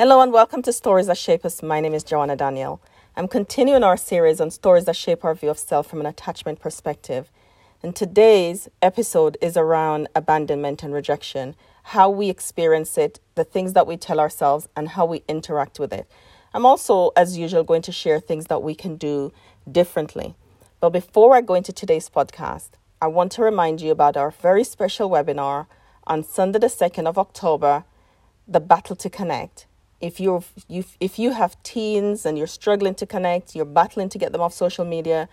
Hello and welcome to Stories That Shape Us. My name is Joanna Daniel. I'm continuing our series on stories that shape our view of self from an attachment perspective. And today's episode is around abandonment and rejection, how we experience it, the things that we tell ourselves, and how we interact with it. I'm also, as usual, going to share things that we can do differently. But before I go into today's podcast, I want to remind you about our very special webinar on Sunday, the 2nd of October, The Battle to Connect if you you if you have teens and you're struggling to connect, you're battling to get them off social media,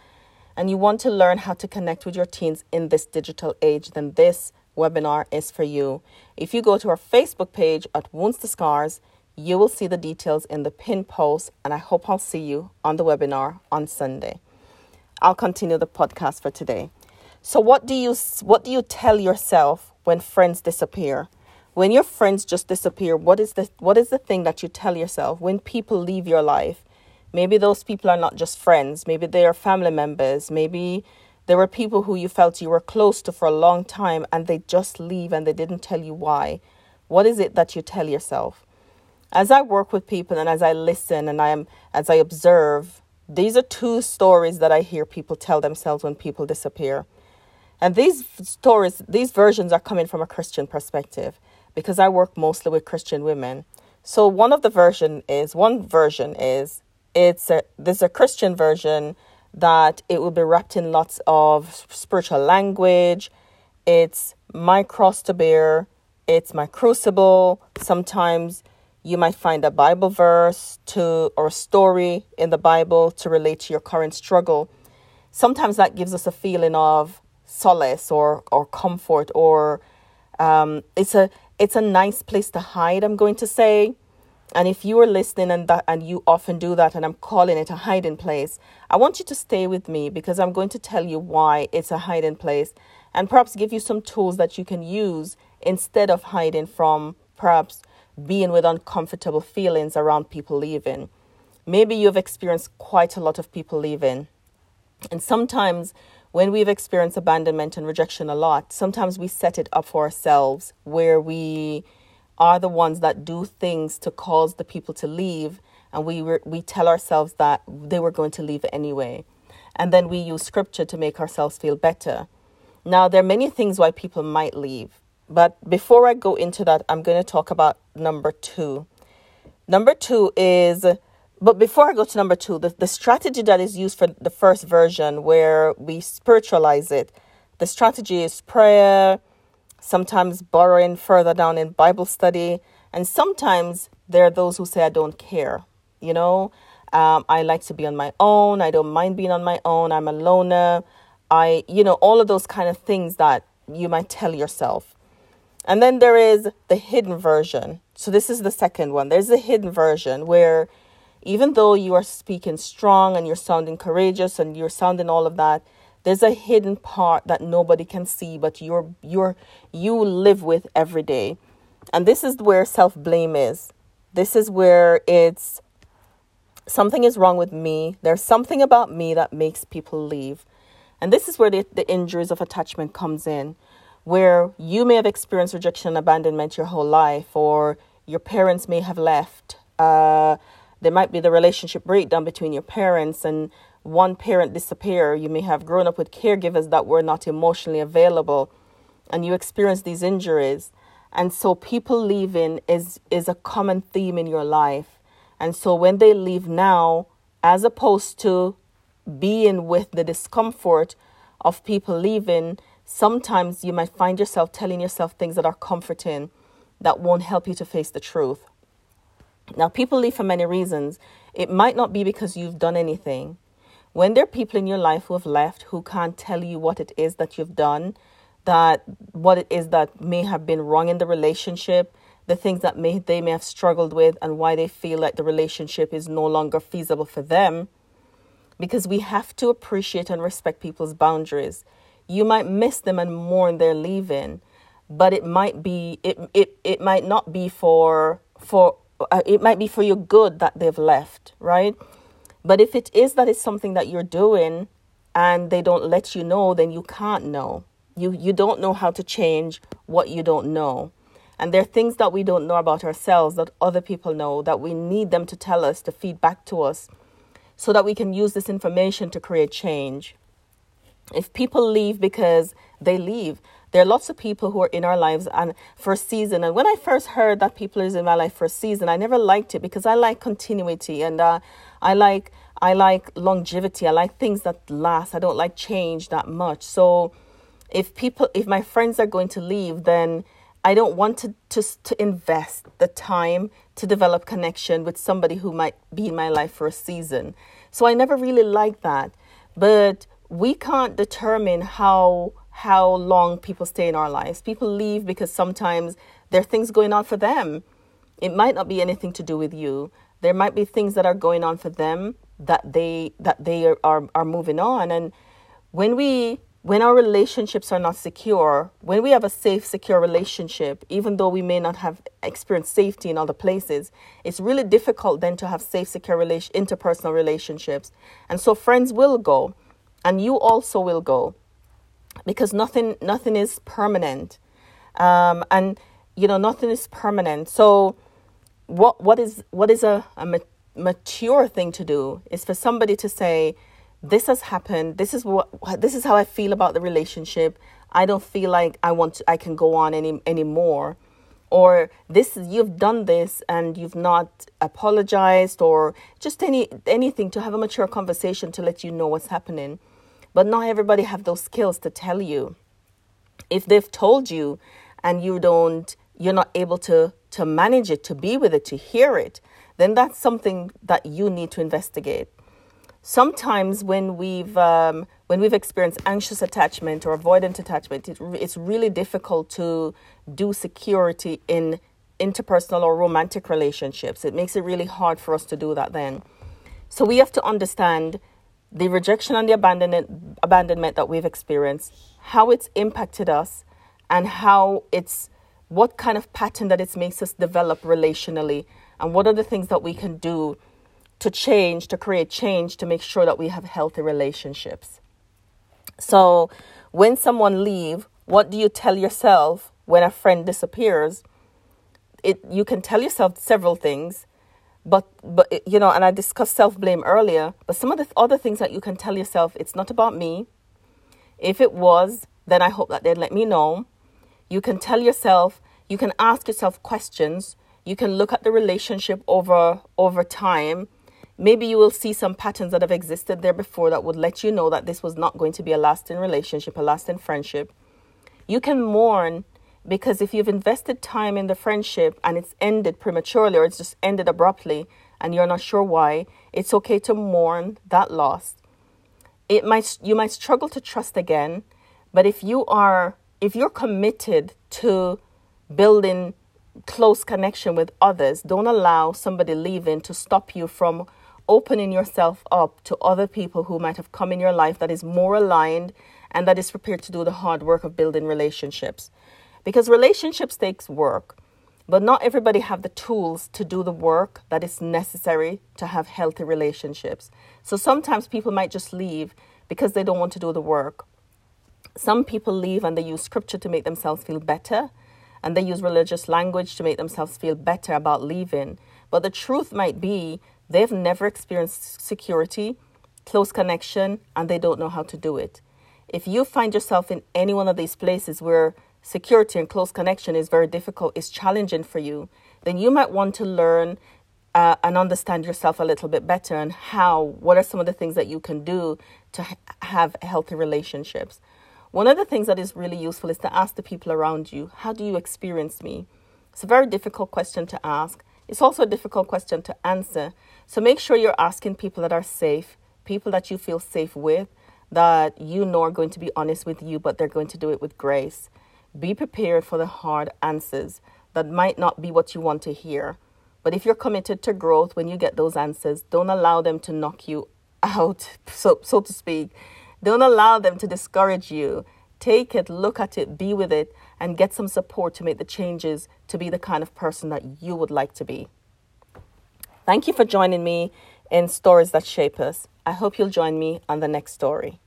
and you want to learn how to connect with your teens in this digital age, then this webinar is for you. If you go to our Facebook page at Wounds to Scars, you will see the details in the pin post, and I hope I'll see you on the webinar on Sunday. I'll continue the podcast for today. So what do you what do you tell yourself when friends disappear? When your friends just disappear what is the what is the thing that you tell yourself when people leave your life? Maybe those people are not just friends. Maybe they are family members. Maybe there were people who you felt you were close to for a long time and they just leave and they didn't tell you why. What is it that you tell yourself? As i work with people and as i listen and i am as i observe these are two stories that i hear people tell themselves when people disappear. And these stories these versions are coming from a christian perspective because I work mostly with Christian women. So one of the version is one version is it's a there's a Christian version that it will be wrapped in lots of spiritual language. It's my cross to bear. It's my crucible. Sometimes you might find a Bible verse to or a story in the Bible to relate to your current struggle. Sometimes that gives us a feeling of solace or or comfort or um, it's a it's a nice place to hide, I'm going to say. And if you are listening and that and you often do that and I'm calling it a hiding place, I want you to stay with me because I'm going to tell you why it's a hiding place and perhaps give you some tools that you can use instead of hiding from perhaps being with uncomfortable feelings around people leaving. Maybe you've experienced quite a lot of people leaving. And sometimes when we've experienced abandonment and rejection a lot, sometimes we set it up for ourselves where we are the ones that do things to cause the people to leave and we we tell ourselves that they were going to leave anyway. And then we use scripture to make ourselves feel better. Now there are many things why people might leave. But before I go into that, I'm going to talk about number 2. Number 2 is but before I go to number two, the, the strategy that is used for the first version, where we spiritualize it, the strategy is prayer, sometimes borrowing further down in Bible study, and sometimes there are those who say, I don't care. You know, um, I like to be on my own. I don't mind being on my own. I'm a loner. I, you know, all of those kind of things that you might tell yourself. And then there is the hidden version. So this is the second one. There's the hidden version where even though you are speaking strong and you're sounding courageous and you're sounding all of that, there's a hidden part that nobody can see, but you're you're you live with every day. And this is where self-blame is. This is where it's something is wrong with me. There's something about me that makes people leave. And this is where the, the injuries of attachment comes in, where you may have experienced rejection and abandonment your whole life, or your parents may have left. Uh, there might be the relationship breakdown between your parents and one parent disappear. You may have grown up with caregivers that were not emotionally available and you experience these injuries. And so people leaving is is a common theme in your life. And so when they leave now, as opposed to being with the discomfort of people leaving, sometimes you might find yourself telling yourself things that are comforting that won't help you to face the truth. Now, people leave for many reasons. It might not be because you've done anything. When there are people in your life who have left who can't tell you what it is that you've done, that what it is that may have been wrong in the relationship, the things that may they may have struggled with and why they feel like the relationship is no longer feasible for them because we have to appreciate and respect people's boundaries. You might miss them and mourn their leaving, but it might be it it, it might not be for for Uh, it might be for your good that they've left, right? But if it is that it's something that you're doing and they don't let you know, then you can't know. You you don't know how to change what you don't know. And there are things that we don't know about ourselves that other people know that we need them to tell us, to feed back to us, so that we can use this information to create change. If people leave because they leave, there are lots of people who are in our lives and for a season. And when I first heard that people is in my life for a season, I never liked it because I like continuity and uh, I like I like longevity. I like things that last. I don't like change that much. So if people, if my friends are going to leave, then I don't want to, to, to invest the time to develop connection with somebody who might be in my life for a season. So I never really liked that. But we can't determine how how long people stay in our lives. People leave because sometimes there are things going on for them. It might not be anything to do with you. There might be things that are going on for them that they that they are, are, are moving on. And when we when our relationships are not secure, when we have a safe, secure relationship, even though we may not have experienced safety in other places, it's really difficult then to have safe, secure relation, interpersonal relationships. And so friends will go, and you also will go, because nothing, nothing is permanent, um, and you know nothing is permanent. So, what what is what is a, a mature thing to do is for somebody to say, "This has happened. This is what this is how I feel about the relationship. I don't feel like I want to, I can go on any anymore." Or this you've done this and you've not apologized or just any anything to have a mature conversation to let you know what's happening. But not everybody have those skills to tell you. If they've told you and you don't you're not able to to manage it, to be with it, to hear it, then that's something that you need to investigate. Sometimes when we've um, when we've experienced anxious attachment or avoidant attachment, it, it's really difficult to do security in interpersonal or romantic relationships. It makes it really hard for us to do that then. So we have to understand the rejection and the abandonment, abandonment that we've experienced, how it's impacted us, and how it's what kind of pattern that it makes us develop relationally and what are the things that we can do to change, to create change, to make sure that we have healthy relationships. So, when someone leave, what do you tell yourself when a friend disappears? It you can tell yourself several things, but but you know, and I discussed self blame earlier. But some of the other things that you can tell yourself, it's not about me. If it was, then I hope that they'd let me know. You can tell yourself, you can ask yourself questions you can look at the relationship over over time maybe you will see some patterns that have existed there before that would let you know that this was not going to be a lasting relationship a lasting friendship you can mourn because if you've invested time in the friendship and it's ended prematurely or it's just ended abruptly and you're not sure why it's okay to mourn that loss it might you might struggle to trust again but if you are if you're committed to building close connection with others. Don't allow somebody leaving to stop you from opening yourself up to other people who might have come in your life that is more aligned and that is prepared to do the hard work of building relationships. Because relationships takes work, but not everybody have the tools to do the work that is necessary to have healthy relationships. So sometimes people might just leave because they don't want to do the work. Some people leave and they use scripture to make themselves feel better and they use religious language to make themselves feel better about leaving. But the truth might be they've never experienced security, close connection, and they don't know how to do it. If you find yourself in any one of these places where security and close connection is very difficult, is challenging for you, then you might want to learn uh, and understand yourself a little bit better and how, what are some of the things that you can do to ha- have healthy relationships. One of the things that is really useful is to ask the people around you, How do you experience me? It's a very difficult question to ask. It's also a difficult question to answer. So make sure you're asking people that are safe, people that you feel safe with, that you know are going to be honest with you, but they're going to do it with grace. Be prepared for the hard answers that might not be what you want to hear. But if you're committed to growth when you get those answers, don't allow them to knock you out, so, so to speak. Don't allow them to discourage you. Take it, look at it, be with it, and get some support to make the changes to be the kind of person that you would like to be. Thank you for joining me in Stories That Shape Us. I hope you'll join me on the next story.